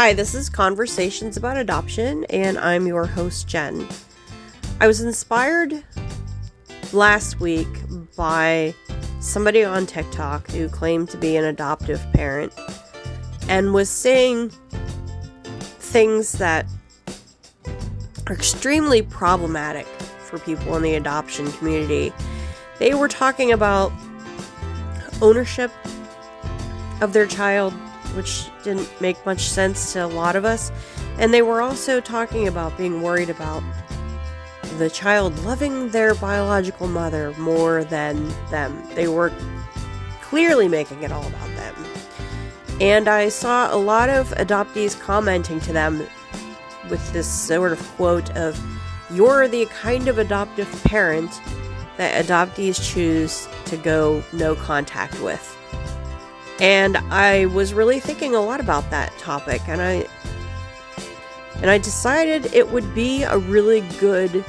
Hi, this is Conversations About Adoption, and I'm your host, Jen. I was inspired last week by somebody on TikTok who claimed to be an adoptive parent and was saying things that are extremely problematic for people in the adoption community. They were talking about ownership of their child which didn't make much sense to a lot of us. And they were also talking about being worried about the child loving their biological mother more than them. They were clearly making it all about them. And I saw a lot of adoptees commenting to them with this sort of quote of, You're the kind of adoptive parent that adoptees choose to go no contact with. And I was really thinking a lot about that topic and I and I decided it would be a really good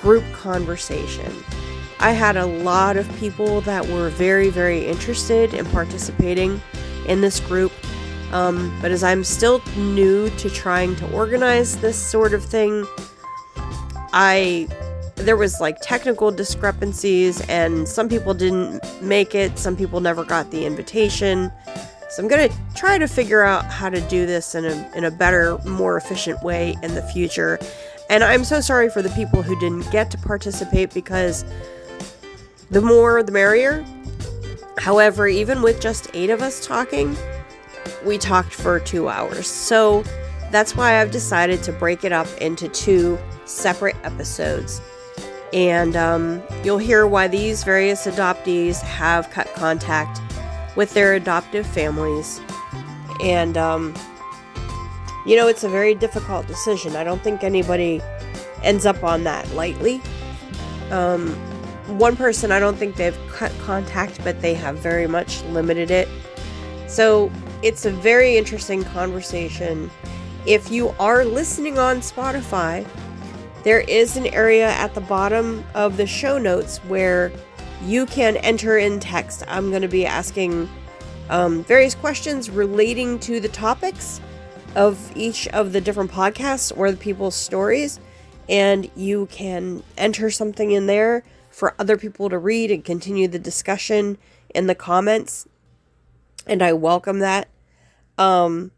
group conversation. I had a lot of people that were very, very interested in participating in this group. Um, but as I'm still new to trying to organize this sort of thing, I there was like technical discrepancies and some people didn't make it some people never got the invitation. So i'm going to try to figure out how to do this in a, in a better more efficient way in the future. And i'm so sorry for the people who didn't get to participate because the more the merrier. However even with just eight of us talking we talked for two hours. So that's why i've decided to break it up into two separate episodes and um, you'll hear why these various adoptees have cut contact with their adoptive families. And, um, you know, it's a very difficult decision. I don't think anybody ends up on that lightly. Um, one person, I don't think they've cut contact, but they have very much limited it. So it's a very interesting conversation. If you are listening on Spotify, there is an area at the bottom of the show notes where you can enter in text. I'm going to be asking um, various questions relating to the topics of each of the different podcasts or the people's stories, and you can enter something in there for other people to read and continue the discussion in the comments. And I welcome that. Um,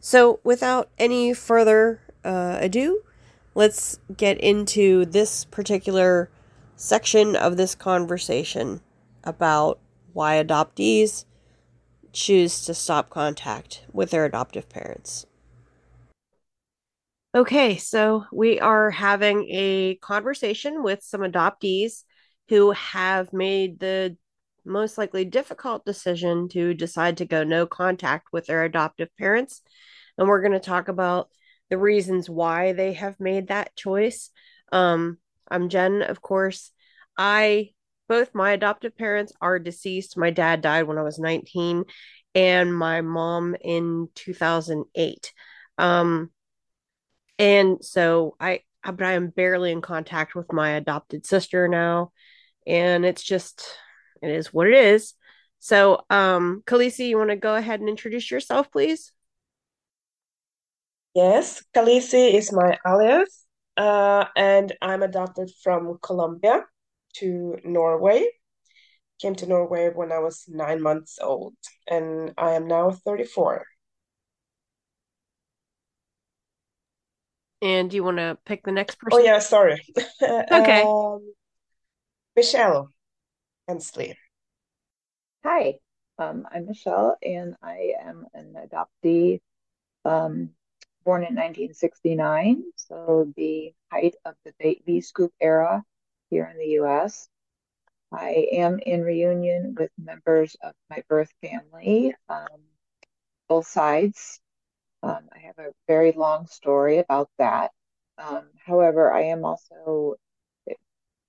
so, without any further uh, ado, let's get into this particular section of this conversation about why adoptees choose to stop contact with their adoptive parents. Okay, so we are having a conversation with some adoptees who have made the most likely difficult decision to decide to go no contact with their adoptive parents. And we're going to talk about the reasons why they have made that choice. Um, I'm Jen, of course. I both my adoptive parents are deceased. My dad died when I was 19, and my mom in 2008. Um, and so I, but I am barely in contact with my adopted sister now, and it's just, it is what it is. So, um, Khaleesi, you want to go ahead and introduce yourself, please? Yes, Khaleesi is my alias, uh, and I'm adopted from Colombia to Norway. Came to Norway when I was nine months old, and I am now 34. And do you want to pick the next person? Oh, yeah, sorry. Okay. Um, Michelle Hensley. Hi, um, I'm Michelle, and I am an adoptee, um, born in 1969, so the height of the baby scoop era here in the US. I am in reunion with members of my birth family, um, both sides. Um, I have a very long story about that. Um, however, I am also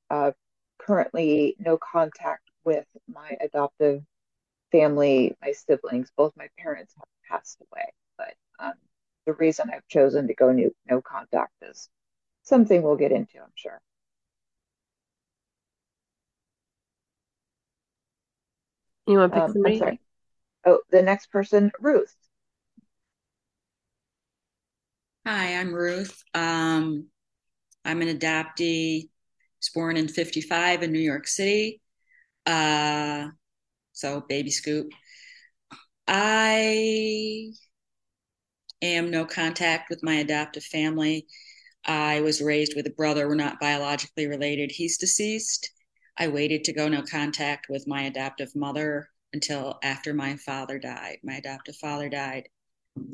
uh, currently no contact with my adoptive family, my siblings. Both my parents have passed away, but um, the reason I've chosen to go new, no contact is something we'll get into, I'm sure. You want to pick Um, I'm sorry. Oh, the next person, Ruth. Hi, I'm Ruth. Um, I'm an adoptee. I Was born in '55 in New York City. Uh, so baby scoop. I am no contact with my adoptive family. I was raised with a brother. We're not biologically related. He's deceased. I waited to go no contact with my adoptive mother until after my father died. My adoptive father died.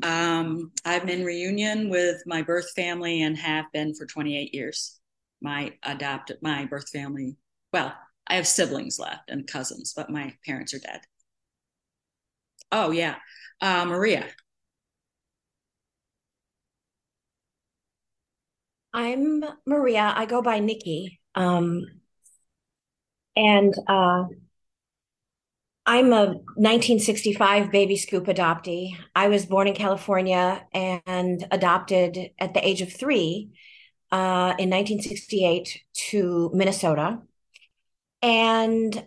Um, I'm in reunion with my birth family and have been for 28 years. My adopted, my birth family, well, I have siblings left and cousins, but my parents are dead. Oh, yeah. Uh, Maria. I'm Maria. I go by Nikki. Um, and uh, I'm a 1965 baby scoop adoptee. I was born in California and adopted at the age of three uh, in 1968 to Minnesota. And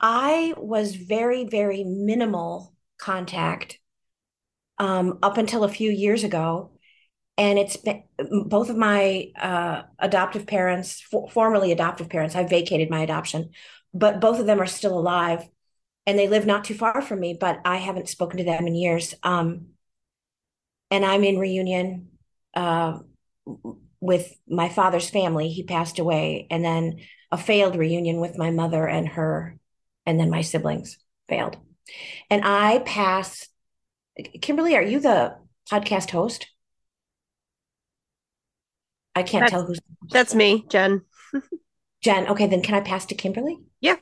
I was very, very minimal contact um, up until a few years ago. And it's been both of my uh, adoptive parents, for, formerly adoptive parents, I vacated my adoption, but both of them are still alive and they live not too far from me, but I haven't spoken to them in years. Um, and I'm in reunion uh, with my father's family. He passed away, and then a failed reunion with my mother and her, and then my siblings failed. And I pass. Kimberly, are you the podcast host? I can't that's, tell who's. That's me, Jen. Jen. Okay, then can I pass to Kimberly? Yeah.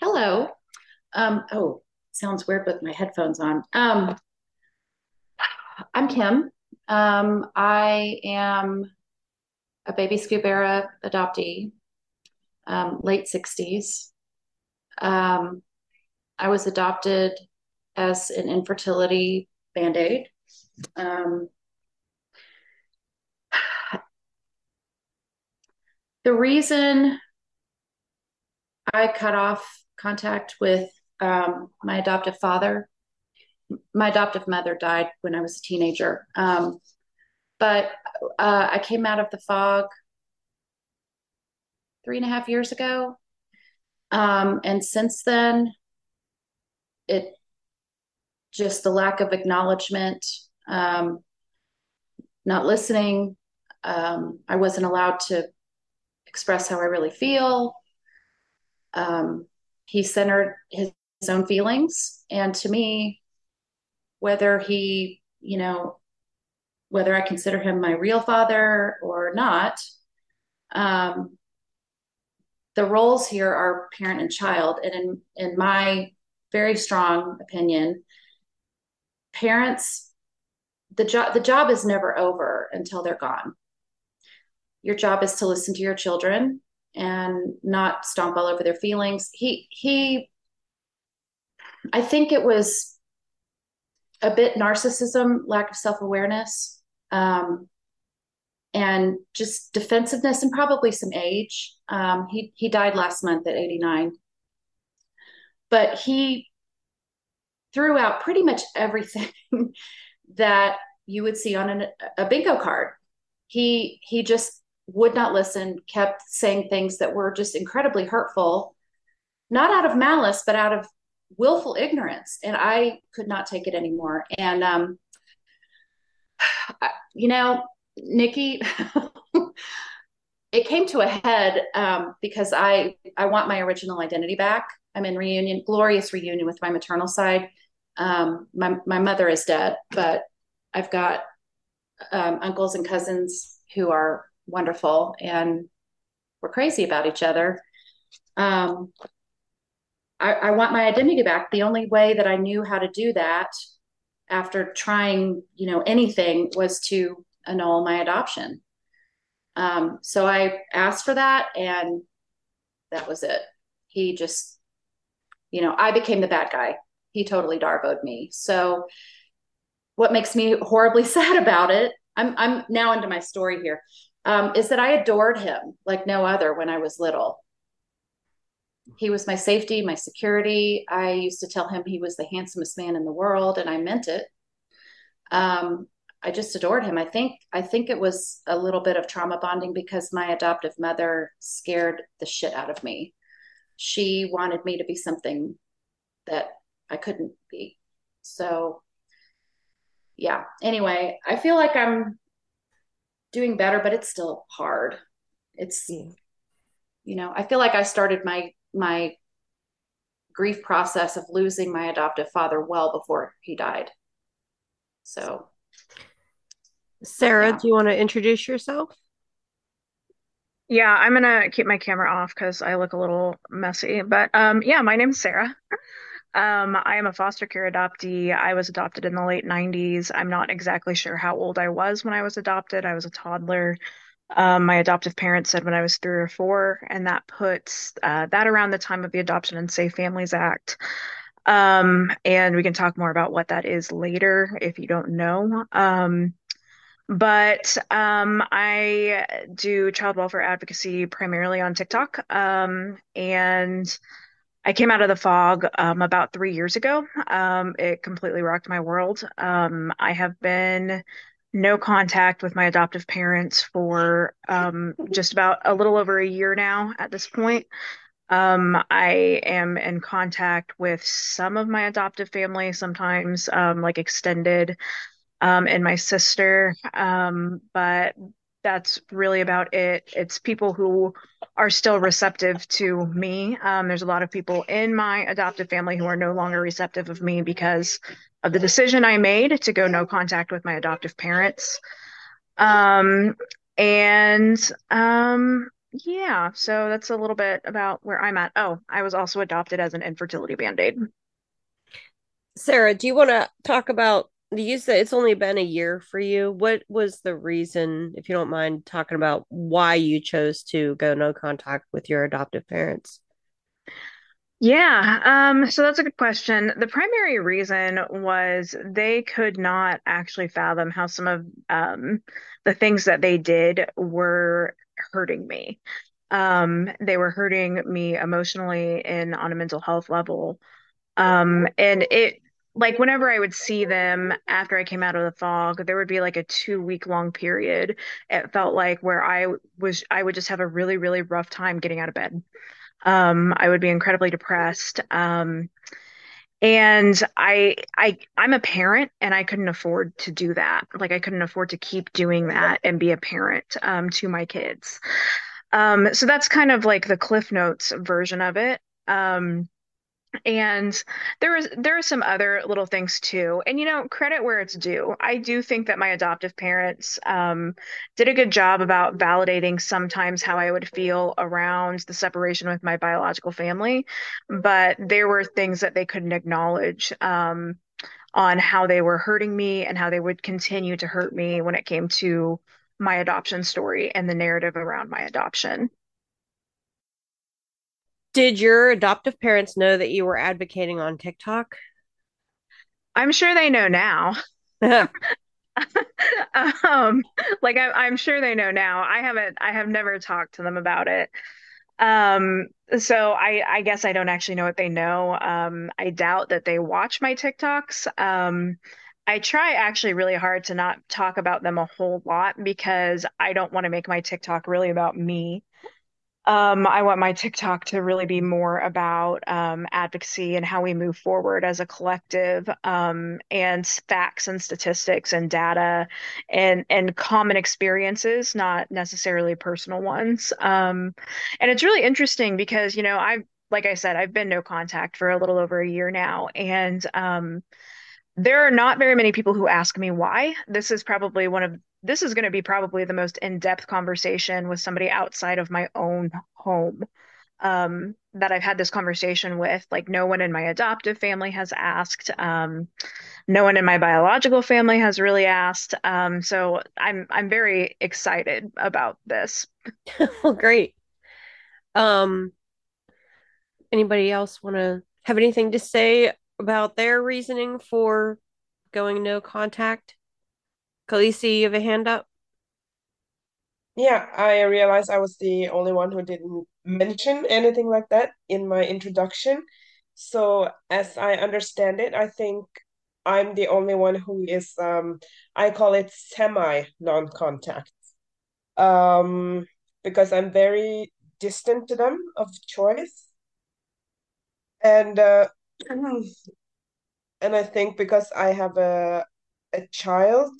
Hello. Um, oh, sounds weird with my headphones on. Um, I'm Kim. Um, I am a baby scoop era adoptee, um, late 60s. Um, I was adopted as an infertility band aid. Um, the reason I cut off contact with um, my adoptive father. My adoptive mother died when I was a teenager. Um, but uh, I came out of the fog three and a half years ago. Um, and since then, it just the lack of acknowledgement, um, not listening. Um, I wasn't allowed to express how I really feel. Um, he centered his, his own feelings. And to me, whether he, you know, whether I consider him my real father or not, um, the roles here are parent and child. And in, in my very strong opinion, parents, the job the job is never over until they're gone. Your job is to listen to your children and not stomp all over their feelings. He he I think it was a bit narcissism, lack of self-awareness, um, and just defensiveness and probably some age. Um, he he died last month at 89. But he threw out pretty much everything that you would see on an, a bingo card. He he just would not listen, kept saying things that were just incredibly hurtful, not out of malice, but out of willful ignorance. And I could not take it anymore. And, um, you know, Nikki, it came to a head um, because I I want my original identity back. I'm in reunion, glorious reunion with my maternal side. Um, my my mother is dead, but I've got um, uncles and cousins who are wonderful and we're crazy about each other. Um, I, I want my identity back. The only way that I knew how to do that after trying, you know, anything was to annul my adoption. Um, so I asked for that and that was it. He just, you know, I became the bad guy. He totally DARVOed me. So what makes me horribly sad about it, I'm I'm now into my story here um, is that I adored him like no other when I was little. he was my safety, my security. I used to tell him he was the handsomest man in the world, and I meant it. Um, I just adored him. I think I think it was a little bit of trauma bonding because my adoptive mother scared the shit out of me. She wanted me to be something that I couldn't be. So yeah. Anyway, I feel like I'm doing better, but it's still hard. It's you know, I feel like I started my my grief process of losing my adoptive father well before he died. So, Sarah, yeah. do you want to introduce yourself? Yeah, I'm gonna keep my camera off because I look a little messy. But um, yeah, my name's Sarah. Um, I am a foster care adoptee. I was adopted in the late 90s. I'm not exactly sure how old I was when I was adopted. I was a toddler. Um, my adoptive parents said when I was three or four, and that puts uh, that around the time of the Adoption and Safe Families Act. Um, and we can talk more about what that is later if you don't know. Um, but um, I do child welfare advocacy primarily on TikTok. Um, and I came out of the fog um, about three years ago. Um, it completely rocked my world. Um, I have been no contact with my adoptive parents for um, just about a little over a year now at this point. Um, I am in contact with some of my adoptive family, sometimes um, like extended, and my sister, but that's really about it. It's people who are still receptive to me. Um, there's a lot of people in my adoptive family who are no longer receptive of me because of the decision I made to go no contact with my adoptive parents. Um, and um, yeah, so that's a little bit about where I'm at. Oh, I was also adopted as an infertility band aid. Sarah, do you want to talk about you said it's only been a year for you. What was the reason, if you don't mind talking about why you chose to go no contact with your adoptive parents? Yeah, um, so that's a good question. The primary reason was they could not actually fathom how some of um, the things that they did were hurting me. Um, they were hurting me emotionally and on a mental health level. Um, and it like whenever I would see them after I came out of the fog, there would be like a two week long period. It felt like where I was, I would just have a really, really rough time getting out of bed. Um, I would be incredibly depressed. Um, and I, I, I'm a parent and I couldn't afford to do that. Like I couldn't afford to keep doing that and be a parent, um, to my kids. Um, so that's kind of like the Cliff Notes version of it. Um, and there was there are some other little things too. And you know credit where it's due. I do think that my adoptive parents um, did a good job about validating sometimes how i would feel around the separation with my biological family. But there were things that they couldn't acknowledge um, on how they were hurting me and how they would continue to hurt me when it came to my adoption story and the narrative around my adoption did your adoptive parents know that you were advocating on TikTok? I'm sure they know now. um, like I, am sure they know now. I haven't. I have never talked to them about it. Um, so I, I guess I don't actually know what they know. Um, I doubt that they watch my TikToks. Um, I try actually really hard to not talk about them a whole lot because I don't want to make my TikTok really about me. Um, I want my TikTok to really be more about um, advocacy and how we move forward as a collective, um, and facts and statistics and data and and common experiences, not necessarily personal ones. Um, and it's really interesting because you know I, like I said, I've been no contact for a little over a year now, and um, there are not very many people who ask me why. This is probably one of this is going to be probably the most in-depth conversation with somebody outside of my own home um, that I've had this conversation with. Like no one in my adoptive family has asked. Um, no one in my biological family has really asked. Um, so I'm I'm very excited about this. well, great. Um, anybody else want to have anything to say about their reasoning for going no contact? Khaleesi, you have a hand up? Yeah, I realized I was the only one who didn't mention anything like that in my introduction. So, as I understand it, I think I'm the only one who is, um, I call it semi non-contact, um, because I'm very distant to them of choice. And uh, and I think because I have a a child,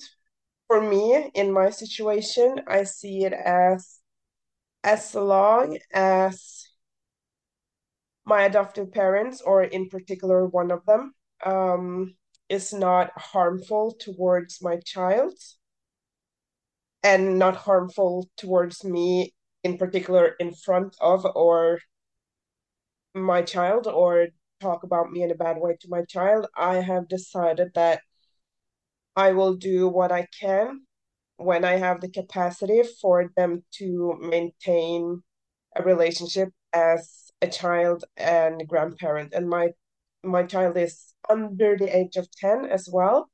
for me, in my situation, I see it as as long as my adoptive parents, or in particular one of them, um, is not harmful towards my child and not harmful towards me in particular in front of or my child or talk about me in a bad way to my child, I have decided that I will do what I can when I have the capacity for them to maintain a relationship as a child and grandparent. And my my child is under the age of 10 as well.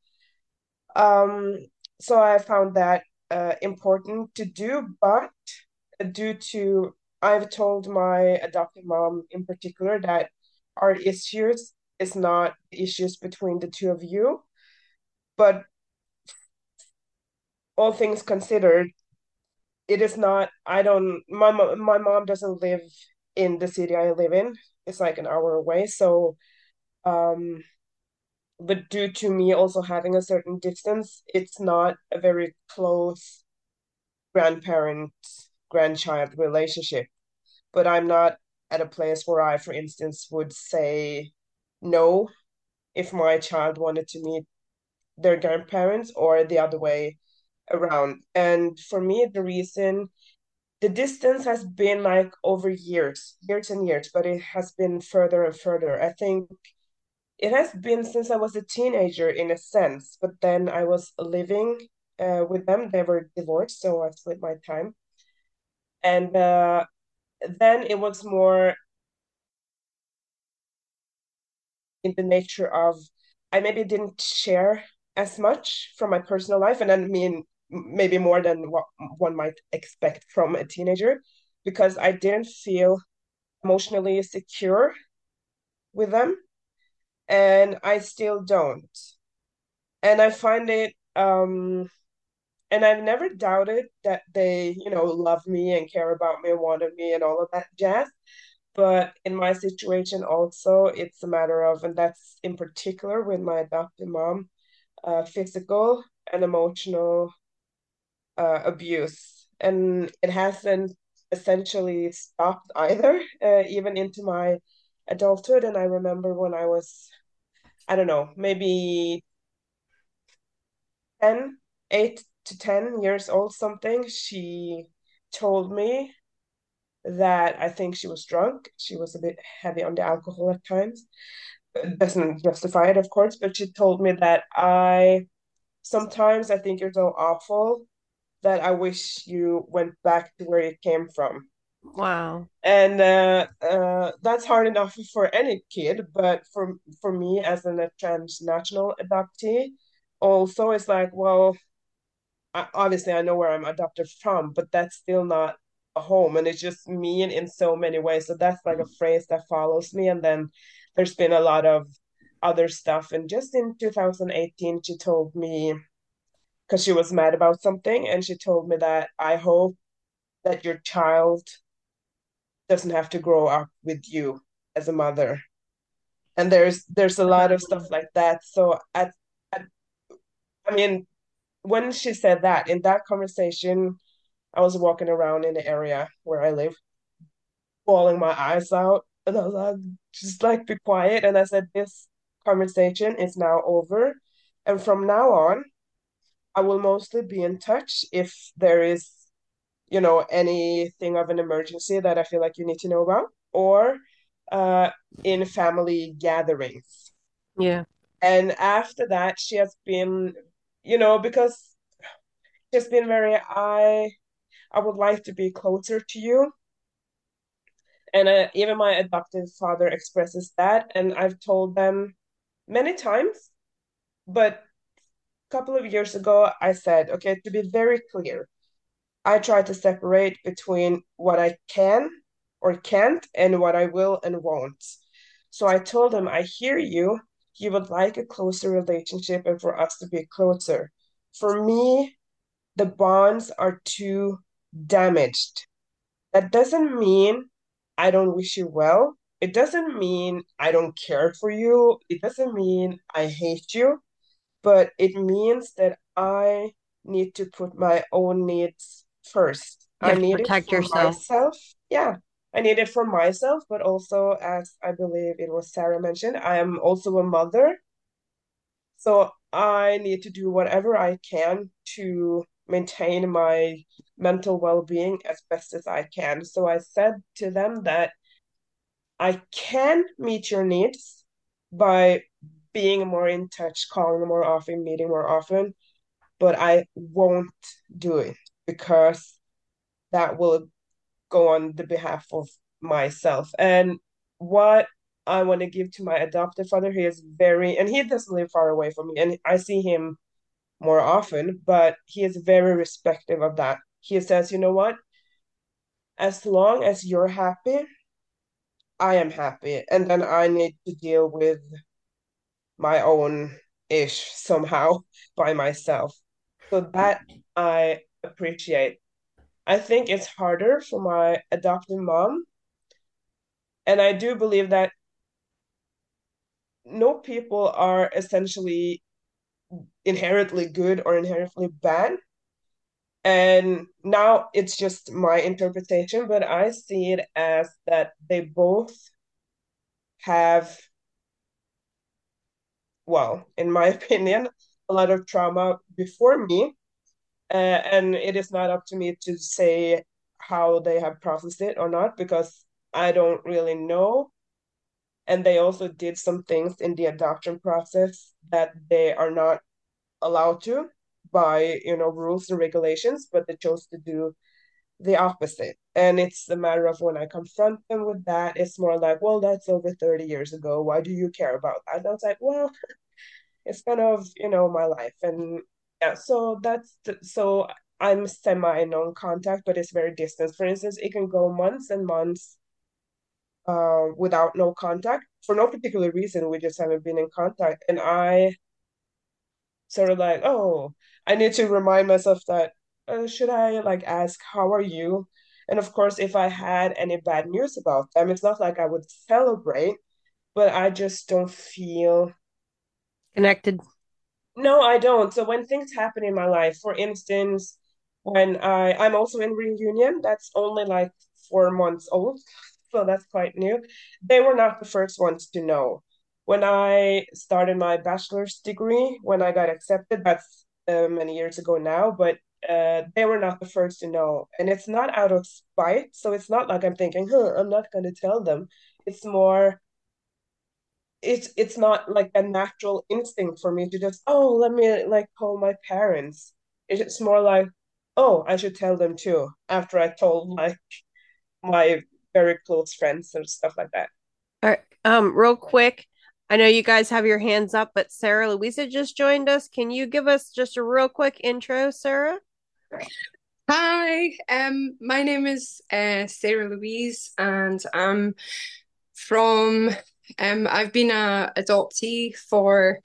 Um, so I found that uh, important to do, but due to I've told my adopted mom in particular that our issues is not issues between the two of you, but all things considered, it is not. I don't. My my mom doesn't live in the city I live in. It's like an hour away. So, um, but due to me also having a certain distance, it's not a very close grandparent grandchild relationship. But I'm not at a place where I, for instance, would say no if my child wanted to meet their grandparents or the other way around. And for me, the reason the distance has been like over years, years and years, but it has been further and further. I think it has been since I was a teenager in a sense, but then I was living uh, with them. They were divorced, so I split my time. And uh, then it was more in the nature of I maybe didn't share as much from my personal life, and I mean maybe more than what one might expect from a teenager, because I didn't feel emotionally secure with them, and I still don't. And I find it, um, and I've never doubted that they, you know, love me and care about me and wanted me and all of that jazz. But in my situation, also, it's a matter of, and that's in particular with my adopted mom, uh, physical and emotional uh, abuse. And it hasn't essentially stopped either, uh, even into my adulthood. And I remember when I was, I don't know, maybe 10, 8 to 10 years old, something, she told me that I think she was drunk. She was a bit heavy on the alcohol at times. Doesn't justify it, of course, but she told me that I sometimes I think you're so awful that I wish you went back to where you came from. Wow. And uh, uh, that's hard enough for any kid, but for for me as a transnational adoptee, also it's like, well, I, obviously I know where I'm adopted from, but that's still not a home, and it's just mean in so many ways. So that's like a phrase that follows me. And then there's been a lot of other stuff. And just in 2018, she told me because she was mad about something, and she told me that I hope that your child doesn't have to grow up with you as a mother. And there's there's a lot of stuff like that. So at, at I mean, when she said that in that conversation, I was walking around in the area where I live, bawling my eyes out, and I was like, just like be quiet. And I said, this conversation is now over, and from now on, I will mostly be in touch if there is, you know, anything of an emergency that I feel like you need to know about, or uh, in family gatherings. Yeah. And after that, she has been, you know, because she's been very, I, I would like to be closer to you. And uh, even my adoptive father expresses that. And I've told them many times, but a couple of years ago, I said, okay, to be very clear, I try to separate between what I can or can't and what I will and won't. So I told him, I hear you. You would like a closer relationship and for us to be closer. For me, the bonds are too damaged. That doesn't mean I don't wish you well. It doesn't mean I don't care for you. It doesn't mean I hate you. But it means that I need to put my own needs first. You I need it protect for yourself. myself. Yeah, I need it for myself, but also, as I believe it was Sarah mentioned, I am also a mother. So I need to do whatever I can to maintain my mental well-being as best as I can. So I said to them that I can meet your needs by being more in touch, calling more often, meeting more often, but I won't do it because that will go on the behalf of myself. And what I want to give to my adopted father, he is very, and he doesn't live far away from me, and I see him more often, but he is very respective of that. He says, you know what? As long as you're happy, I am happy. And then I need to deal with my own ish somehow by myself. So that I appreciate. I think it's harder for my adopted mom. And I do believe that no people are essentially inherently good or inherently bad. And now it's just my interpretation, but I see it as that they both have, well, in my opinion, a lot of trauma before me. Uh, and it is not up to me to say how they have processed it or not because I don't really know. And they also did some things in the adoption process that they are not allowed to by you know rules and regulations, but they chose to do the opposite. And it's a matter of when I confront them with that, it's more like, well, that's over 30 years ago. Why do you care about that? And I was like, well, it's kind of, you know, my life. And yeah, so that's so I'm semi non contact, but it's very distant. For instance, it can go months and months uh, without no contact for no particular reason. We just haven't been in contact. And I sort of like, oh, I need to remind myself that uh, should I like ask, how are you? And of course, if I had any bad news about them, it's not like I would celebrate, but I just don't feel Connected. No, I don't. So when things happen in my life, for instance, when I I'm also in reunion, that's only like four months old, so that's quite new. They were not the first ones to know. When I started my bachelor's degree, when I got accepted, that's uh, many years ago now, but uh, they were not the first to know. And it's not out of spite, so it's not like I'm thinking, huh, I'm not going to tell them. It's more it's it's not like a natural instinct for me to just oh let me like call my parents it's more like oh i should tell them too after i told like my very close friends and stuff like that All right. Um, real quick, I know you guys have your hands up, but Sarah Louisa just joined us. Can you give us just a real quick intro, Sarah? Hi, um, my name is uh, Sarah Louise, and I'm from. Um, I've been a adoptee for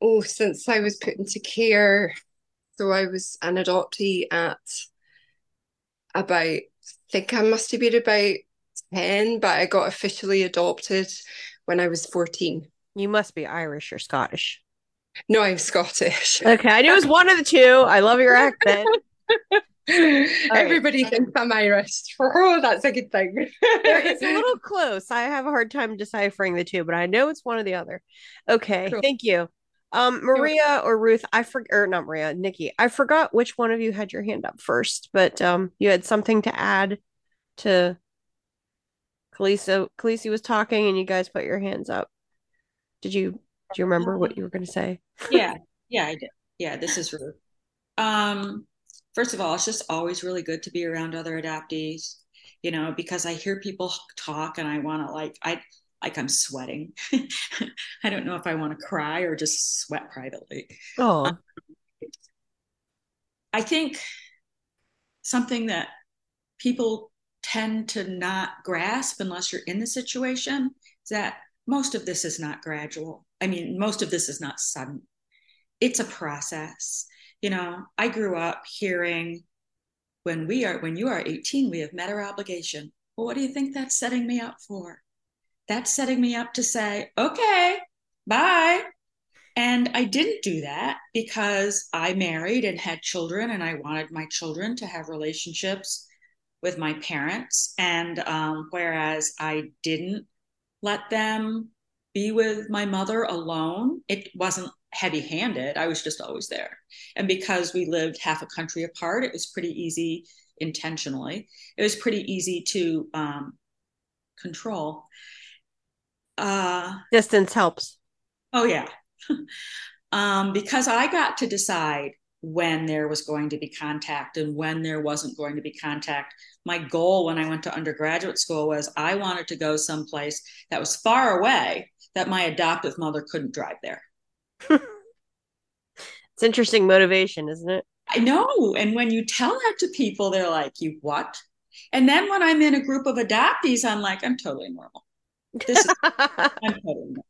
oh since I was put into care. So I was an adoptee at about I think I must have been about ten, but I got officially adopted when I was fourteen. You must be Irish or Scottish. No, I'm Scottish. Okay, I knew it was one of the two. I love your accent. Everybody thinks I'm Irish. Oh, that's a good thing. It's a little close. I have a hard time deciphering the two, but I know it's one or the other. Okay, Cool. thank you. Um, Maria or Ruth, I forgot, or not Maria, Nikki. I forgot which one of you had your hand up first, but um, you had something to add to Khaleesi. Khaleesi was talking, and you guys put your hands up. Did you? Do you remember what you were going to say? Yeah, yeah, I did. Yeah, this is Ruth. Um, first of all, it's just always really good to be around other adoptees, you know, because I hear people talk and I want to like I like I'm sweating. I don't know if I want to cry or just sweat privately. Oh, I think something that people tend to not grasp unless you're in the situation is that most of this is not gradual. I mean, most of this is not sudden. It's a process. You know, I grew up hearing when we are when you are 18, we have met our obligation. Well, what do you think that's setting me up for? That's setting me up to say, okay, bye. And I didn't do that because I married and had children, and I wanted my children to have relationships with my parents. And um, whereas I didn't let them be with my mother alone, it wasn't heavy handed. I was just always there. And because we lived half a country apart, it was pretty easy intentionally, it was pretty easy to um, control. Uh, Distance helps. Oh, yeah. um, because I got to decide when there was going to be contact and when there wasn't going to be contact. My goal when I went to undergraduate school was I wanted to go someplace that was far away that my adoptive mother couldn't drive there. it's interesting motivation, isn't it? I know. And when you tell that to people, they're like, you what? And then when I'm in a group of adoptees, I'm like, I'm totally normal. This is, I'm totally normal.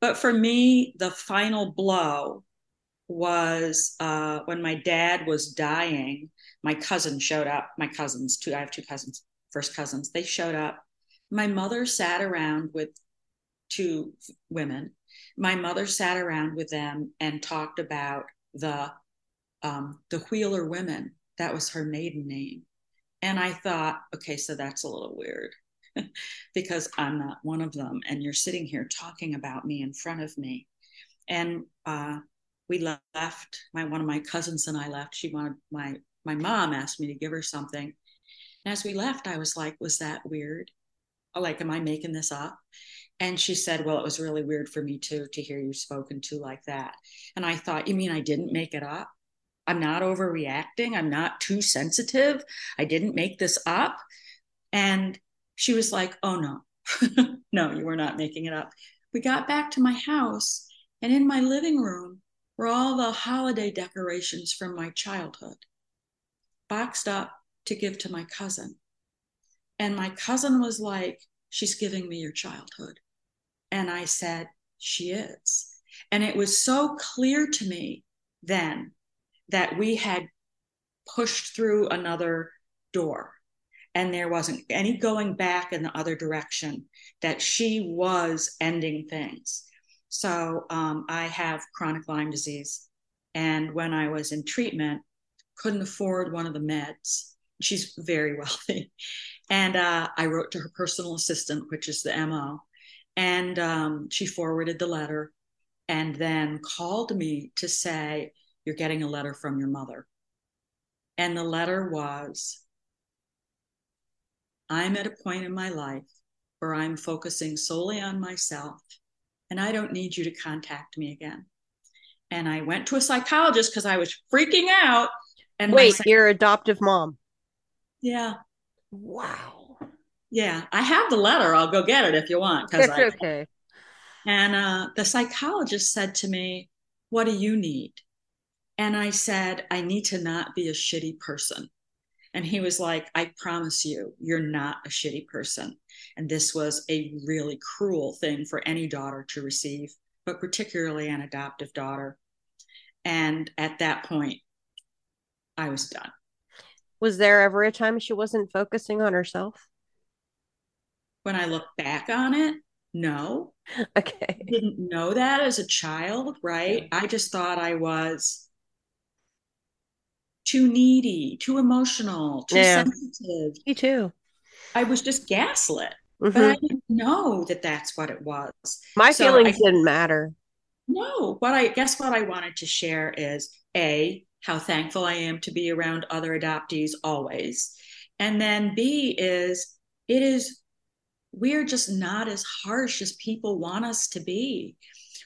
But for me, the final blow was uh, when my dad was dying. My cousin showed up. My cousins, two, I have two cousins, first cousins. They showed up. My mother sat around with two women. My mother sat around with them and talked about the um, the Wheeler women. That was her maiden name. And I thought, okay, so that's a little weird. because I'm not one of them. And you're sitting here talking about me in front of me. And uh, we left. My one of my cousins and I left. She wanted my my mom asked me to give her something. And as we left, I was like, "Was that weird? Like, am I making this up?" And she said, "Well, it was really weird for me too to hear you spoken to like that." And I thought, "You mean I didn't make it up? I'm not overreacting. I'm not too sensitive. I didn't make this up." And she was like, Oh, no, no, you were not making it up. We got back to my house, and in my living room were all the holiday decorations from my childhood, boxed up to give to my cousin. And my cousin was like, She's giving me your childhood. And I said, She is. And it was so clear to me then that we had pushed through another door and there wasn't any going back in the other direction, that she was ending things. So um, I have chronic Lyme disease. And when I was in treatment, couldn't afford one of the meds. She's very wealthy. And uh, I wrote to her personal assistant, which is the MO. And um, she forwarded the letter and then called me to say, You're getting a letter from your mother. And the letter was, I'm at a point in my life where I'm focusing solely on myself and I don't need you to contact me again. And I went to a psychologist because I was freaking out. And wait, psych- your adoptive mom. Yeah. Wow. Yeah. I have the letter. I'll go get it if you want. That's I, okay. And uh, the psychologist said to me, What do you need? And I said, I need to not be a shitty person. And he was like, I promise you, you're not a shitty person. And this was a really cruel thing for any daughter to receive, but particularly an adoptive daughter. And at that point, I was done. Was there ever a time she wasn't focusing on herself? When I look back on it, no. Okay. I didn't know that as a child, right? I just thought I was too needy, too emotional, too yeah. sensitive. Me too. I was just gaslit, mm-hmm. but I didn't know that that's what it was. My so feelings I, didn't matter. No, what I guess what I wanted to share is a how thankful I am to be around other adoptees always, and then B is it is we are just not as harsh as people want us to be.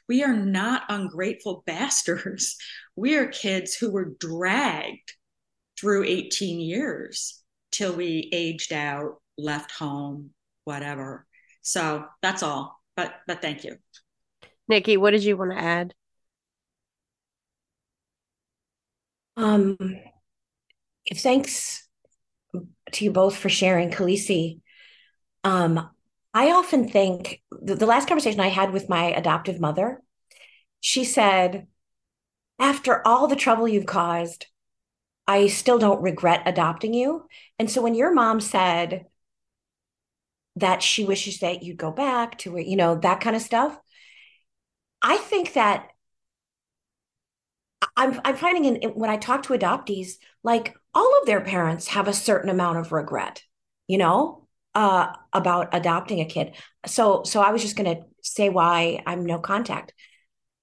We are not ungrateful bastards. We are kids who were dragged through 18 years till we aged out, left home, whatever. So that's all. But but thank you. Nikki, what did you want to add? Um thanks to you both for sharing. Khaleesi, um, I often think the, the last conversation I had with my adoptive mother, she said, after all the trouble you've caused, I still don't regret adopting you. And so when your mom said that she wishes that you'd go back to you know, that kind of stuff, I think that I'm I'm finding in, in, when I talk to adoptees, like all of their parents have a certain amount of regret, you know, uh, about adopting a kid. So so I was just going to say why I'm no contact.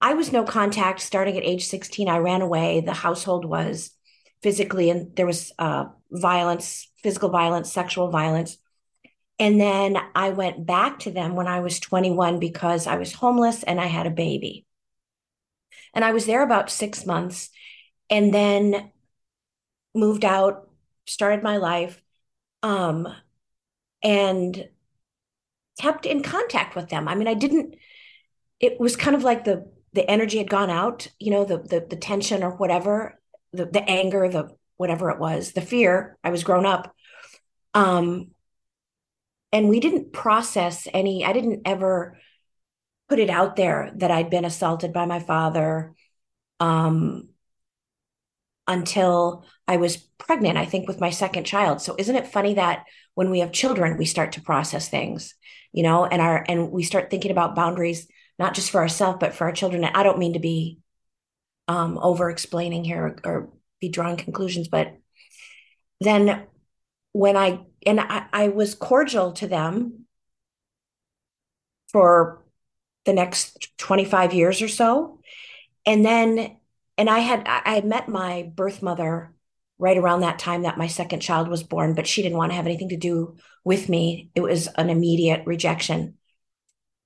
I was no contact starting at age 16. I ran away. The household was physically and there was uh, violence, physical violence, sexual violence. And then I went back to them when I was 21 because I was homeless and I had a baby. And I was there about six months and then moved out, started my life, um, and kept in contact with them. I mean, I didn't, it was kind of like the, the energy had gone out, you know, the, the, the tension or whatever, the, the anger, the whatever it was, the fear. I was grown up. Um, and we didn't process any, I didn't ever put it out there that I'd been assaulted by my father um, until I was pregnant, I think, with my second child. So isn't it funny that when we have children, we start to process things, you know, and our and we start thinking about boundaries, not just for ourselves, but for our children. I don't mean to be um, over explaining here or, or be drawing conclusions, but then when I and I, I was cordial to them for the next 25 years or so. And then, and I had, I had met my birth mother right around that time that my second child was born, but she didn't want to have anything to do with me. It was an immediate rejection.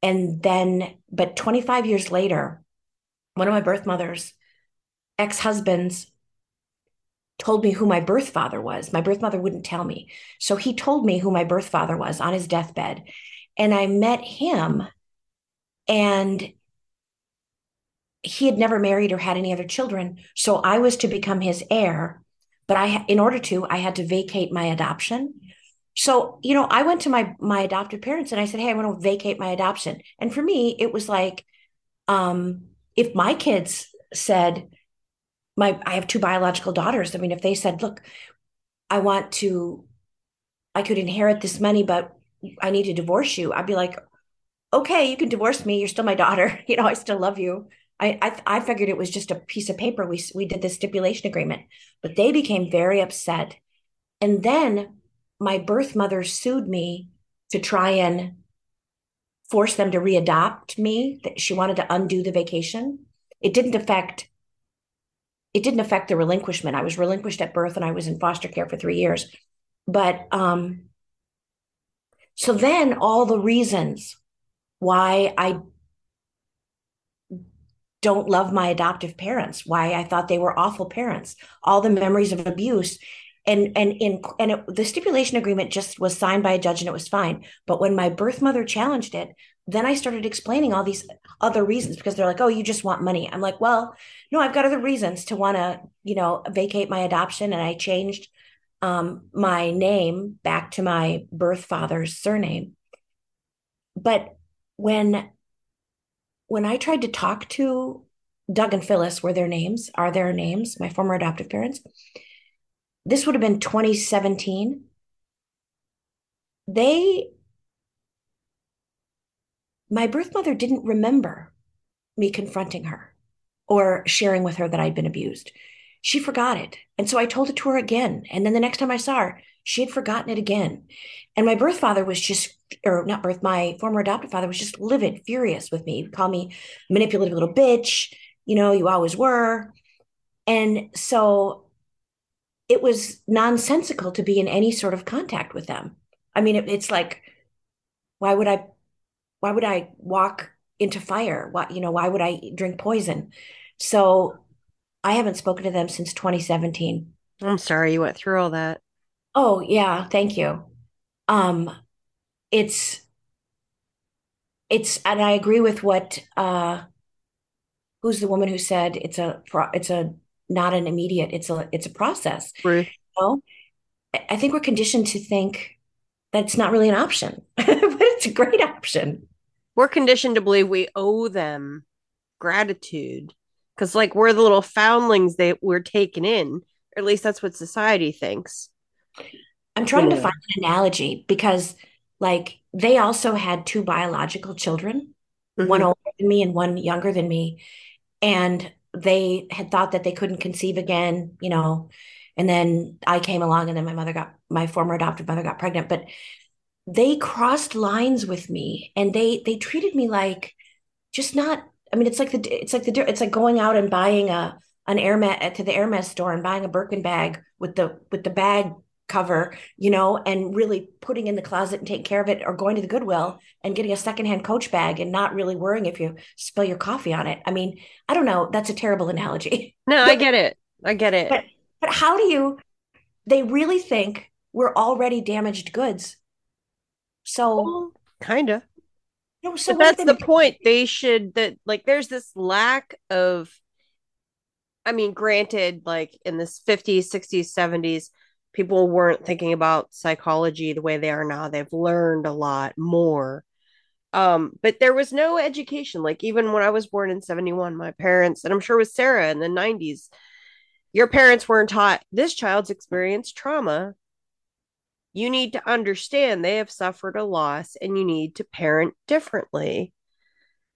And then, but 25 years later, one of my birth mother's ex husbands told me who my birth father was. My birth mother wouldn't tell me. So he told me who my birth father was on his deathbed. And I met him and he had never married or had any other children. So I was to become his heir. But I, in order to, I had to vacate my adoption. So, you know, I went to my my adopted parents and I said, "Hey, I want to vacate my adoption." And for me, it was like, um, if my kids said, "My, I have two biological daughters." I mean, if they said, "Look, I want to, I could inherit this money, but I need to divorce you," I'd be like, okay, you can divorce me. You're still my daughter. You know, I still love you. I, I, I figured it was just a piece of paper. We we did this stipulation agreement, but they became very upset, and then my birth mother sued me to try and force them to readopt me. That she wanted to undo the vacation. It didn't affect. It didn't affect the relinquishment. I was relinquished at birth, and I was in foster care for three years. But um, so then all the reasons why I don't love my adoptive parents, why I thought they were awful parents, all the memories of abuse. And and in and it, the stipulation agreement just was signed by a judge and it was fine. But when my birth mother challenged it, then I started explaining all these other reasons because they're like, "Oh, you just want money." I'm like, "Well, no, I've got other reasons to want to, you know, vacate my adoption." And I changed um, my name back to my birth father's surname. But when when I tried to talk to Doug and Phyllis were their names, are their names, my former adoptive parents. This would have been 2017. They my birth mother didn't remember me confronting her or sharing with her that I'd been abused. She forgot it. And so I told it to her again. And then the next time I saw her, she had forgotten it again. And my birth father was just, or not birth, my former adopted father was just livid, furious with me. He'd call me manipulative little bitch. You know, you always were. And so it was nonsensical to be in any sort of contact with them. I mean, it, it's like, why would I, why would I walk into fire? Why, you know, why would I drink poison? So I haven't spoken to them since 2017. I'm sorry you went through all that. Oh, yeah, thank you. Um, it's it's and I agree with what uh who's the woman who said it's a it's a not an immediate, it's a it's a process. Ruth. You know? I think we're conditioned to think that it's not really an option, but it's a great option. We're conditioned to believe we owe them gratitude because, like, we're the little foundlings that we're taken in, or at least that's what society thinks. I'm trying yeah. to find an analogy because, like, they also had two biological children, mm-hmm. one older than me and one younger than me. And they had thought that they couldn't conceive again, you know. And then I came along, and then my mother got, my former adopted mother got pregnant. But they crossed lines with me and they they treated me like just not i mean it's like the it's like the it's like going out and buying a an Hermes to the Hermes store and buying a Birkin bag with the with the bag cover, you know, and really putting in the closet and taking care of it, or going to the Goodwill and getting a secondhand Coach bag and not really worrying if you spill your coffee on it. I mean, I don't know. That's a terrible analogy. No, I get it. I get it. But, but how do you? They really think we're already damaged goods so well, kind of. No, so but that's the point. They should that like there's this lack of I mean, granted, like in this 50s, 60s, 70s, people weren't thinking about psychology the way they are now. They've learned a lot more. Um, but there was no education. Like even when I was born in 71, my parents, and I'm sure with Sarah in the 90s, your parents weren't taught this child's experienced trauma you need to understand they have suffered a loss and you need to parent differently.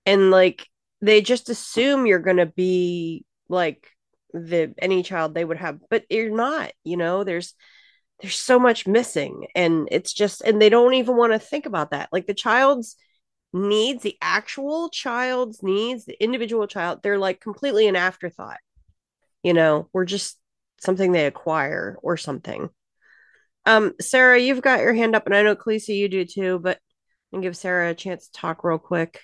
And like they just assume you're going to be like the any child they would have, but you're not, you know, there's there's so much missing and it's just and they don't even want to think about that. Like the child's needs, the actual child's needs, the individual child, they're like completely an afterthought. You know, we're just something they acquire or something. Um, Sarah, you've got your hand up, and I know Khaleesi, you do too, but and give Sarah a chance to talk real quick.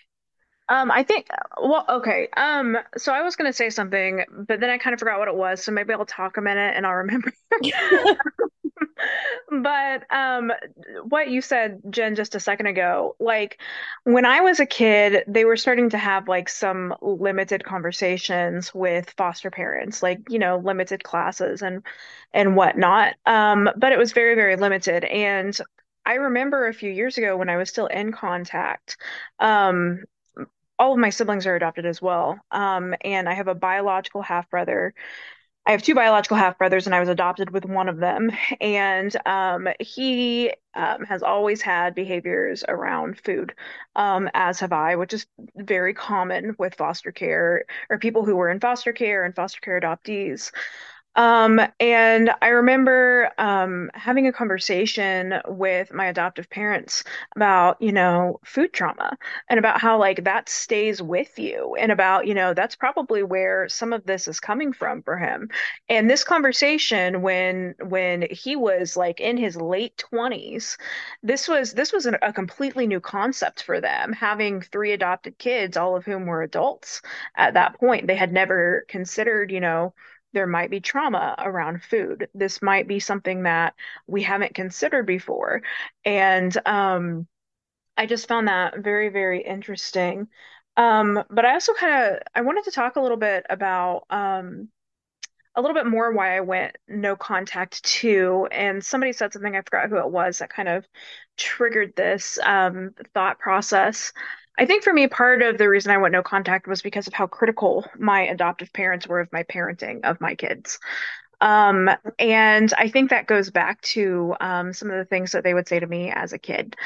Um, I think, well, okay. Um, so I was going to say something, but then I kind of forgot what it was. So maybe I'll talk a minute and I'll remember. but um, what you said, Jen, just a second ago, like when I was a kid, they were starting to have like some limited conversations with foster parents, like you know, limited classes and and whatnot. Um, but it was very, very limited. And I remember a few years ago when I was still in contact, um, all of my siblings are adopted as well. Um, and I have a biological half brother. I have two biological half brothers, and I was adopted with one of them. And um, he um, has always had behaviors around food, um, as have I, which is very common with foster care or people who were in foster care and foster care adoptees. Um, and I remember um, having a conversation with my adoptive parents about, you know, food trauma and about how like that stays with you and about, you know, that's probably where some of this is coming from for him. And this conversation when when he was like in his late 20s, this was this was a completely new concept for them, having three adopted kids, all of whom were adults at that point. They had never considered, you know, there might be trauma around food. This might be something that we haven't considered before. And um, I just found that very, very interesting. Um, but I also kind of I wanted to talk a little bit about um, a little bit more why I went no contact too. And somebody said something I forgot who it was that kind of triggered this um, thought process. I think for me, part of the reason I went no contact was because of how critical my adoptive parents were of my parenting of my kids. Um, and I think that goes back to um, some of the things that they would say to me as a kid.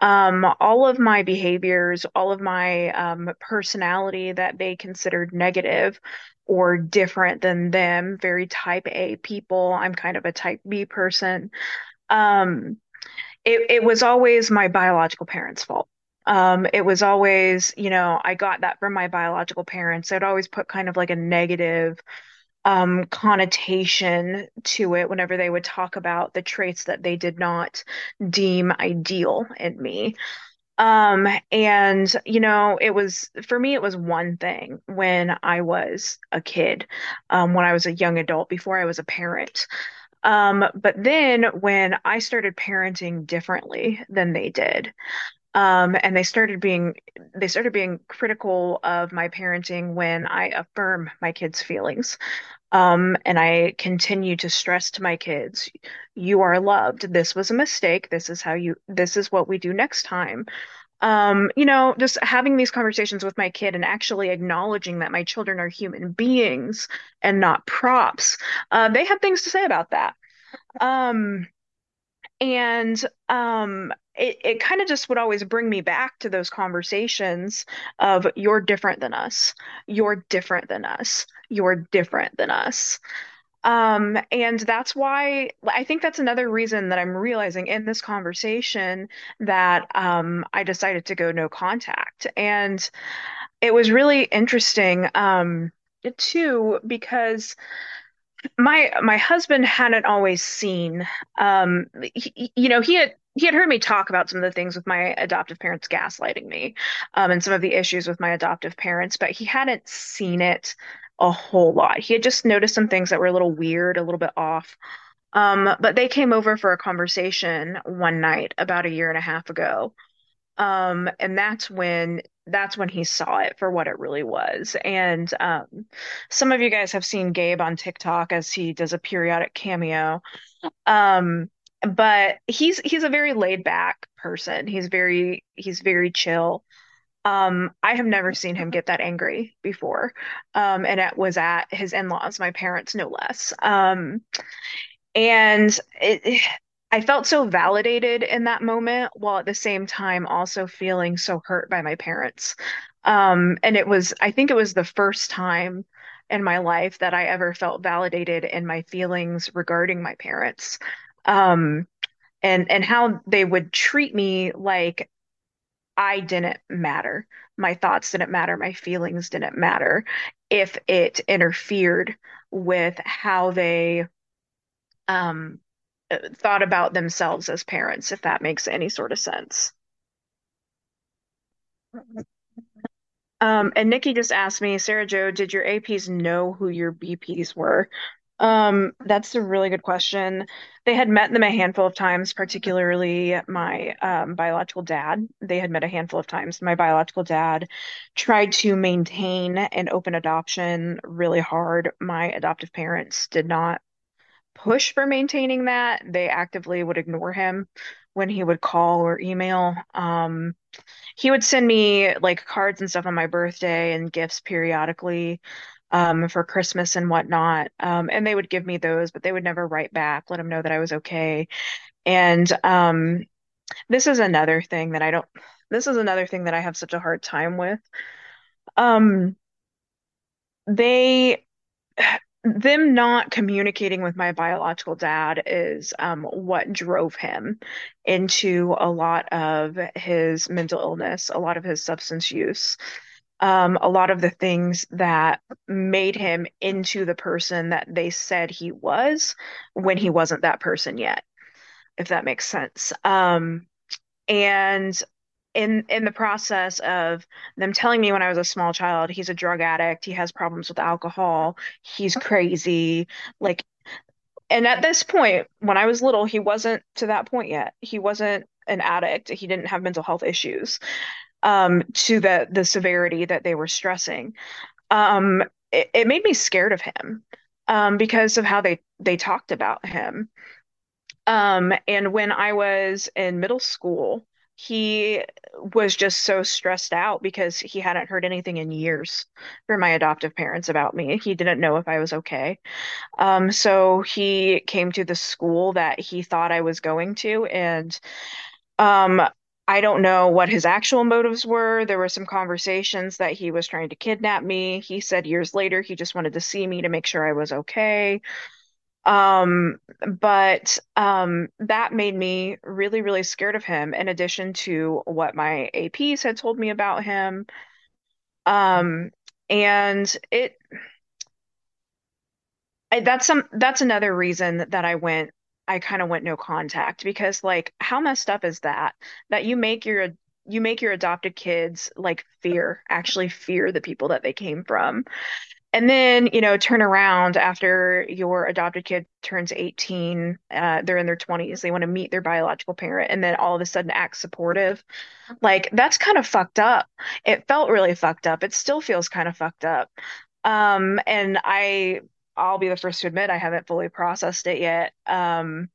Um, all of my behaviors, all of my um, personality that they considered negative or different than them, very type A people. I'm kind of a type B person. Um, it, it was always my biological parents' fault. Um, it was always, you know, I got that from my biological parents. I'd always put kind of like a negative um, connotation to it whenever they would talk about the traits that they did not deem ideal in me. Um, and you know, it was for me, it was one thing when I was a kid, um, when I was a young adult, before I was a parent. Um, but then when I started parenting differently than they did, um, and they started being they started being critical of my parenting when I affirm my kids' feelings. Um, and I continue to stress to my kids, you are loved. This was a mistake. This is how you, this is what we do next time. Um, you know, just having these conversations with my kid and actually acknowledging that my children are human beings and not props. Uh, they have things to say about that. Um, and um, it, it kind of just would always bring me back to those conversations of you're different than us. You're different than us. You're different than us. Um, and that's why I think that's another reason that I'm realizing in this conversation that um, I decided to go no contact. And it was really interesting um, too, because my my husband hadn't always seen um he, you know he had he had heard me talk about some of the things with my adoptive parents gaslighting me um and some of the issues with my adoptive parents but he hadn't seen it a whole lot he had just noticed some things that were a little weird a little bit off um but they came over for a conversation one night about a year and a half ago um, and that's when that's when he saw it for what it really was. And um, some of you guys have seen Gabe on TikTok as he does a periodic cameo. Um, but he's he's a very laid back person. He's very he's very chill. Um, I have never seen him get that angry before. Um, and it was at his in-laws, my parents, no less. Um, and it, I felt so validated in that moment while at the same time also feeling so hurt by my parents. Um, and it was, I think it was the first time in my life that I ever felt validated in my feelings regarding my parents. Um, and and how they would treat me like I didn't matter. My thoughts didn't matter, my feelings didn't matter if it interfered with how they um thought about themselves as parents, if that makes any sort of sense. Um, and Nikki just asked me, Sarah Joe, did your APs know who your BPs were? Um, that's a really good question. They had met them a handful of times, particularly my um, biological dad. They had met a handful of times. My biological dad tried to maintain an open adoption really hard. My adoptive parents did not push for maintaining that. They actively would ignore him when he would call or email. Um, he would send me like cards and stuff on my birthday and gifts periodically um, for Christmas and whatnot. Um, and they would give me those, but they would never write back, let him know that I was okay. And um, this is another thing that I don't, this is another thing that I have such a hard time with. Um, they, them not communicating with my biological dad is um, what drove him into a lot of his mental illness, a lot of his substance use, um, a lot of the things that made him into the person that they said he was when he wasn't that person yet, if that makes sense. Um, and in in the process of them telling me when I was a small child, he's a drug addict, he has problems with alcohol, he's crazy, like and at this point, when I was little, he wasn't to that point yet. He wasn't an addict. He didn't have mental health issues um, to the the severity that they were stressing. Um, it, it made me scared of him um, because of how they they talked about him. Um, and when I was in middle school, he was just so stressed out because he hadn't heard anything in years from my adoptive parents about me. He didn't know if I was okay. Um, so he came to the school that he thought I was going to, and um, I don't know what his actual motives were. There were some conversations that he was trying to kidnap me. He said years later he just wanted to see me to make sure I was okay. Um, but um, that made me really, really scared of him, in addition to what my APs had told me about him. Um, and it I, that's some that's another reason that I went I kind of went no contact because like how messed up is that? That you make your you make your adopted kids like fear actually fear the people that they came from. And then you know turn around after your adopted kid turns 18 uh, they're in their 20s they want to meet their biological parent and then all of a sudden act supportive. Like that's kind of fucked up. It felt really fucked up. It still feels kind of fucked up. Um and i I'll be the first to admit I haven't fully processed it yet. Um,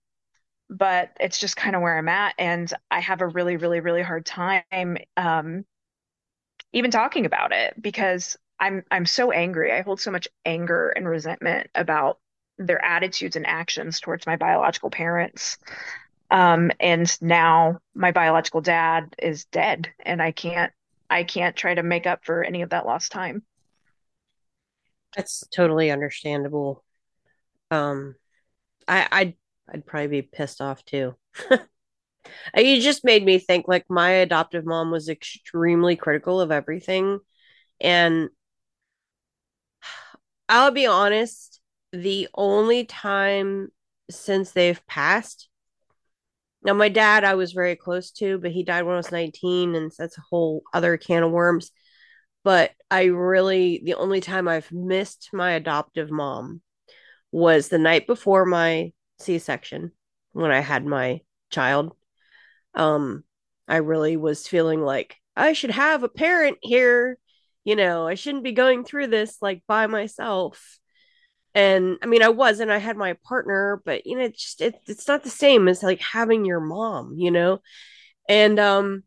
but it's just kind of where I'm at. And I have a really, really, really hard time um, even talking about it because I'm I'm so angry. I hold so much anger and resentment about their attitudes and actions towards my biological parents. Um, and now my biological dad is dead and I can't I can't try to make up for any of that lost time. That's totally understandable. Um, I I'd I'd probably be pissed off too. you just made me think like my adoptive mom was extremely critical of everything, and I'll be honest, the only time since they've passed. Now, my dad, I was very close to, but he died when I was 19, and that's a whole other can of worms but I really the only time I've missed my adoptive mom was the night before my C-section when I had my child. Um I really was feeling like I should have a parent here, you know, I shouldn't be going through this like by myself. And I mean, I was, and I had my partner, but you know, it's just it, it's not the same as like having your mom, you know. And um,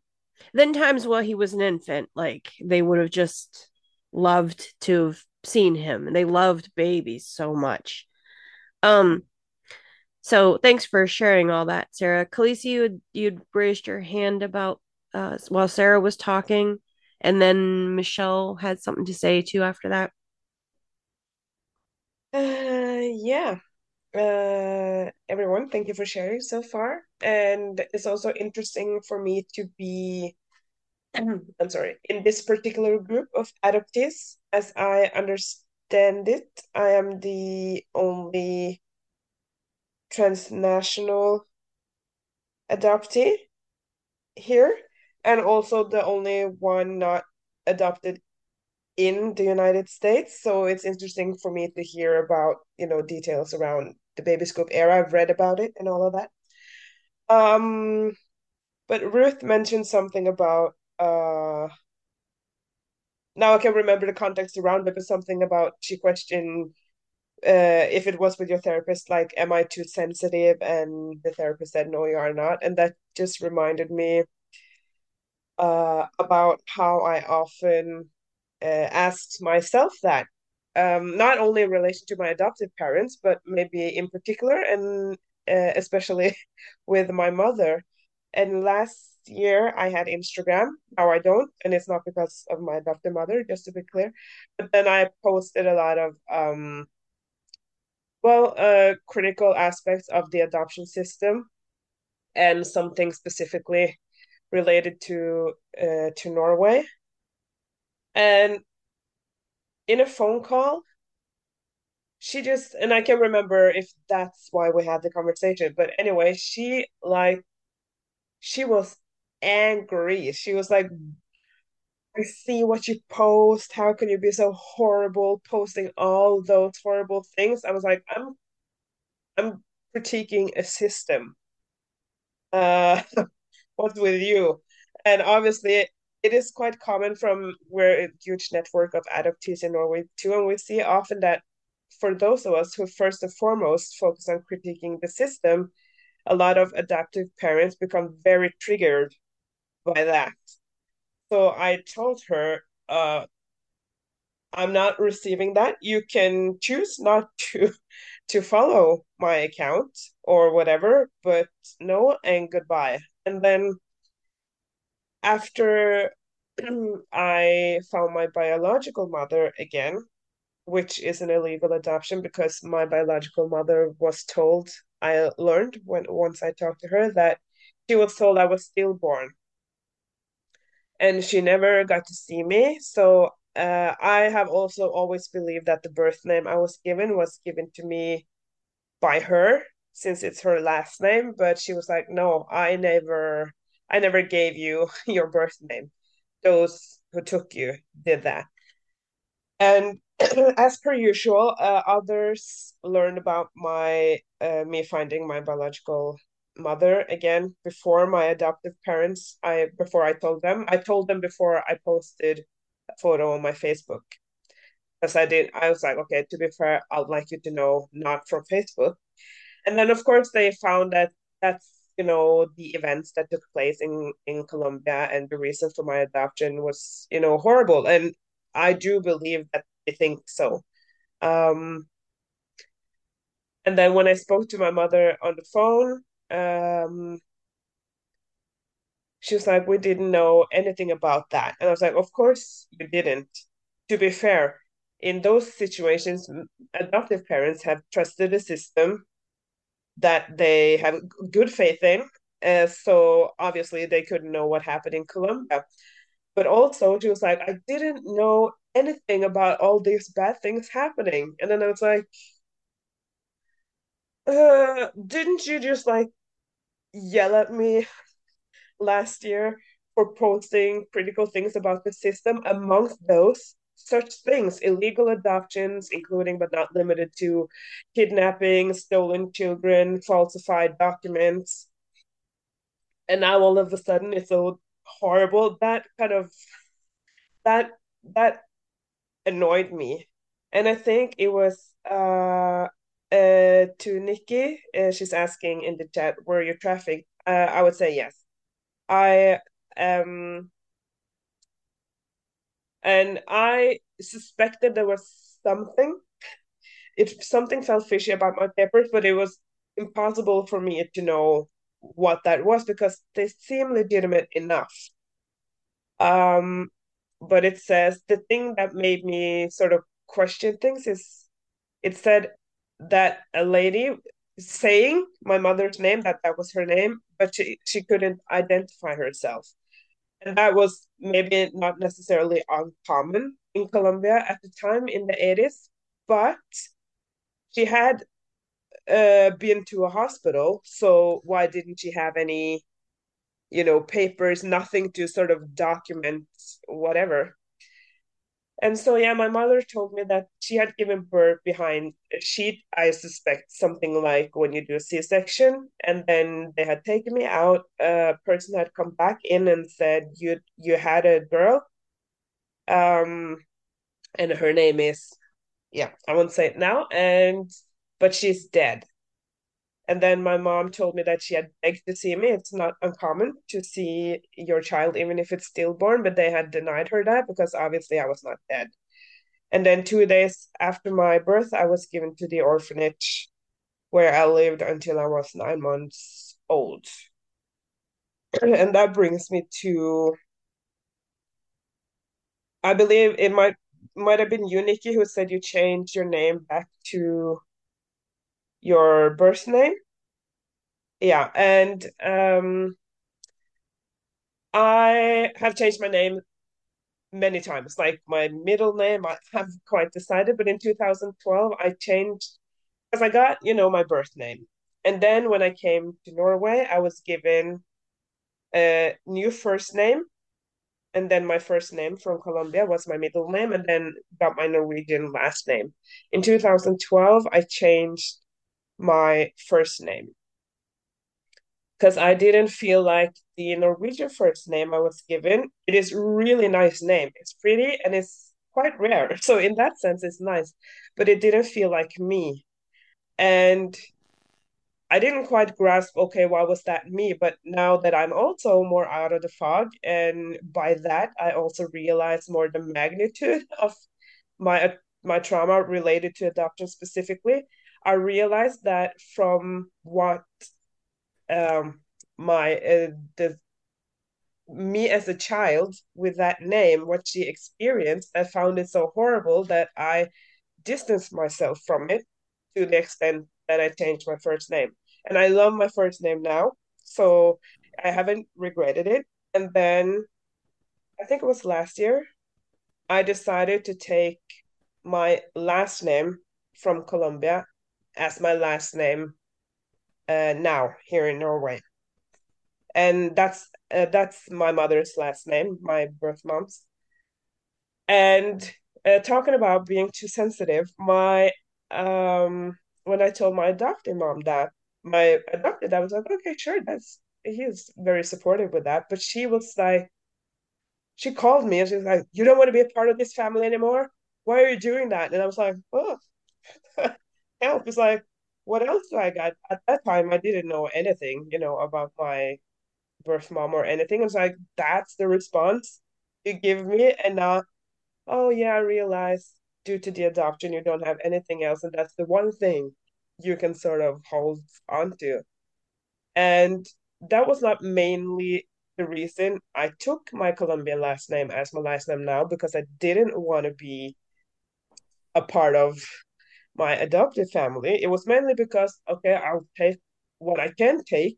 then times while he was an infant, like they would have just loved to have seen him. They loved babies so much. Um so thanks for sharing all that, Sarah. Khaleesi, you you'd raised your hand about uh while Sarah was talking, and then Michelle had something to say too after that. Uh yeah. Uh everyone, thank you for sharing so far. And it's also interesting for me to be I'm sorry, in this particular group of adoptees, as I understand it, I am the only transnational adoptee here, and also the only one not adopted in the United States. So it's interesting for me to hear about, you know, details around the baby scoop era. I've read about it and all of that. Um, but Ruth mentioned something about uh now I can remember the context around it, but something about she questioned uh, if it was with your therapist, like, am I too sensitive? And the therapist said, no, you are not. And that just reminded me uh, about how I often asked myself that, um, not only in relation to my adoptive parents, but maybe in particular, and uh, especially with my mother. And last year I had Instagram. Now I don't, and it's not because of my adoptive mother, just to be clear. But then I posted a lot of um well, uh critical aspects of the adoption system and something specifically related to uh to Norway. And in a phone call, she just and I can't remember if that's why we had the conversation, but anyway, she like she was angry. She was like, I see what you post. How can you be so horrible posting all those horrible things? I was like, I'm I'm critiquing a system. Uh what's with you? And obviously it is quite common from where a huge network of adoptees in Norway too. And we see often that for those of us who first and foremost focus on critiquing the system, a lot of adoptive parents become very triggered by that. So I told her, uh, I'm not receiving that. You can choose not to to follow my account or whatever, but no and goodbye. And then after I found my biological mother again, which is an illegal adoption because my biological mother was told I learned when once I talked to her that she was told I was stillborn and she never got to see me. So uh, I have also always believed that the birth name I was given was given to me by her since it's her last name. But she was like, "No, I never, I never gave you your birth name. Those who took you did that." And as per usual, uh, others learned about my uh, me finding my biological mother again before my adoptive parents i before i told them i told them before i posted a photo on my facebook because I did. I was like, okay, to be fair, I'd like you to know, not from Facebook. And then, of course, they found that that's you know the events that took place in in Colombia and the reason for my adoption was you know horrible, and I do believe that they think so. Um, and then when I spoke to my mother on the phone, um, she was like, "We didn't know anything about that," and I was like, "Of course you didn't." To be fair, in those situations, adoptive parents have trusted the system that they have good faith in. Uh, so obviously they couldn't know what happened in Colombia. But also she was like, I didn't know anything about all these bad things happening. And then I was like, uh, didn't you just like yell at me last year for posting critical things about the system? Amongst those, such things illegal adoptions, including but not limited to kidnapping, stolen children, falsified documents. And now all of a sudden it's so horrible. That kind of that that annoyed me. And I think it was uh uh to Nikki, uh, she's asking in the chat, were you trafficked? Uh, I would say yes. I um and I suspected there was something. If something felt fishy about my papers, but it was impossible for me to know what that was because they seem legitimate enough. Um, but it says the thing that made me sort of question things is it said that a lady saying my mother's name that that was her name but she she couldn't identify herself and that was maybe not necessarily uncommon in Colombia at the time in the 80s, but she had uh, been to a hospital, so why didn't she have any, you know, papers, nothing to sort of document whatever? And so, yeah, my mother told me that she had given birth behind a sheet. I suspect something like when you do a C section, and then they had taken me out. A person had come back in and said, "You you had a girl, um, and her name is, yeah, I won't say it now, and but she's dead." And then my mom told me that she had begged to see me. It's not uncommon to see your child, even if it's stillborn, but they had denied her that because obviously I was not dead. And then two days after my birth, I was given to the orphanage where I lived until I was nine months old. And that brings me to, I believe it might might have been you, Nikki, who said you changed your name back to your birth name. Yeah, and um, I have changed my name many times. Like my middle name, I have quite decided, but in 2012, I changed because I got, you know, my birth name. And then when I came to Norway, I was given a new first name. And then my first name from Colombia was my middle name, and then got my Norwegian last name. In 2012, I changed my first name because I didn't feel like the Norwegian first name I was given. It is really nice name. It's pretty and it's quite rare. So in that sense, it's nice, but it didn't feel like me. And I didn't quite grasp, okay, why was that me? But now that I'm also more out of the fog, and by that I also realize more the magnitude of my my trauma related to adoption specifically. I realized that from what um, my uh, the me as a child with that name, what she experienced, I found it so horrible that I distanced myself from it to the extent that I changed my first name. And I love my first name now, so I haven't regretted it. And then I think it was last year, I decided to take my last name from Colombia as my last name uh, now here in Norway, and that's uh, that's my mother's last name, my birth mom's. And uh, talking about being too sensitive, my um when I told my adopted mom that my adopted dad was like, okay, sure, that's he very supportive with that, but she was like, she called me and she's like, you don't want to be a part of this family anymore. why are you doing that? And I was like, oh, help. It's like, what else do I got? At that time, I didn't know anything, you know, about my birth mom or anything. It's like, that's the response you give me. And now, oh, yeah, I realize due to the adoption, you don't have anything else. And that's the one thing you can sort of hold onto. And that was not mainly the reason I took my Colombian last name as my last name now because I didn't want to be a part of my adopted family. It was mainly because okay, I'll take what I can take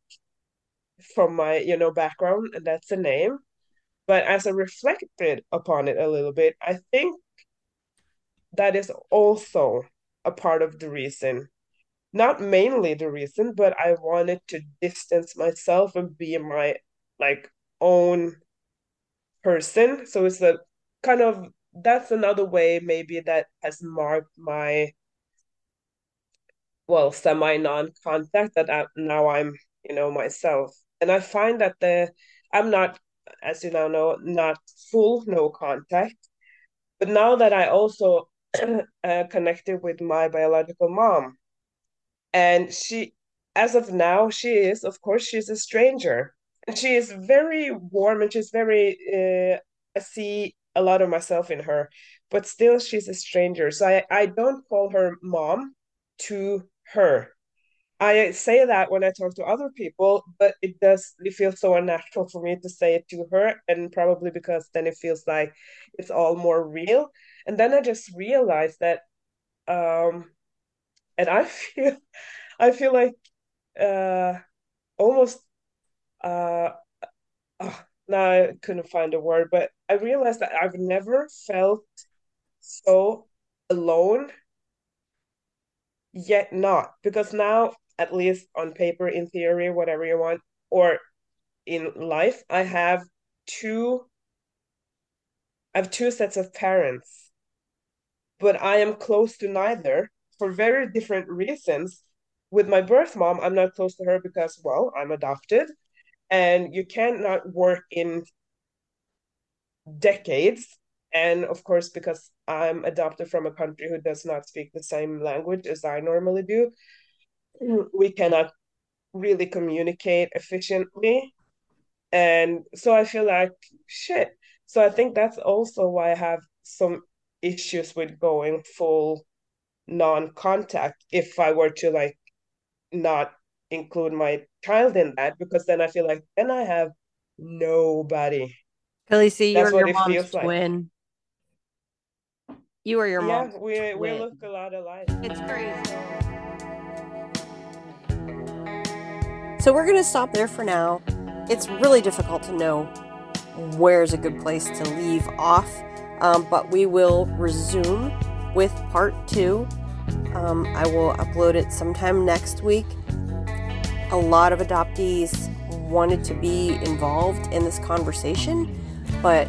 from my you know background, and that's a name. But as I reflected upon it a little bit, I think that is also a part of the reason. Not mainly the reason, but I wanted to distance myself and be my like own person. So it's a kind of that's another way maybe that has marked my well semi non-contact that I, now I'm you know myself. And I find that the I'm not as you now know not full no contact. But now that I also uh, connected with my biological mom and she as of now she is of course she's a stranger. And she is very warm and she's very uh, I see a lot of myself in her. But still she's a stranger. So I, I don't call her mom to her I say that when I talk to other people, but it does it feels so unnatural for me to say it to her, and probably because then it feels like it's all more real. And then I just realized that um and I feel I feel like uh almost uh oh, now I couldn't find a word, but I realized that I've never felt so alone yet not because now at least on paper in theory whatever you want or in life i have two i have two sets of parents. But i am close to neither for very different reasons. With my birth mom i'm not close to her because well i'm adopted. And you cannot work in decades and of course because i'm adopted from a country who does not speak the same language as i normally do we cannot really communicate efficiently and so i feel like shit so i think that's also why i have some issues with going full non-contact if i were to like not include my child in that because then i feel like then i have nobody Khaleesi, you're your mom's twin. Like. You are your yeah, mom. we we look a lot alike. It's crazy. So we're gonna stop there for now. It's really difficult to know where's a good place to leave off, um, but we will resume with part two. Um, I will upload it sometime next week. A lot of adoptees wanted to be involved in this conversation but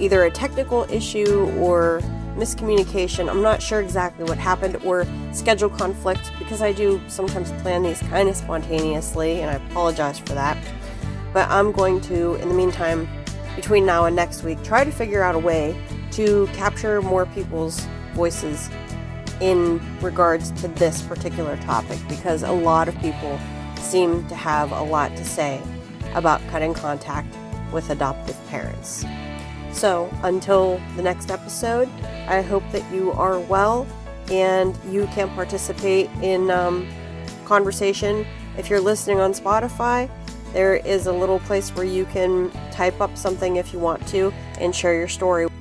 either a technical issue or miscommunication. I'm not sure exactly what happened or schedule conflict because I do sometimes plan these kind of spontaneously and I apologize for that. But I'm going to, in the meantime, between now and next week, try to figure out a way to capture more people's voices in regards to this particular topic because a lot of people seem to have a lot to say about cutting contact with adoptive parents. So, until the next episode, I hope that you are well and you can participate in um, conversation. If you're listening on Spotify, there is a little place where you can type up something if you want to and share your story.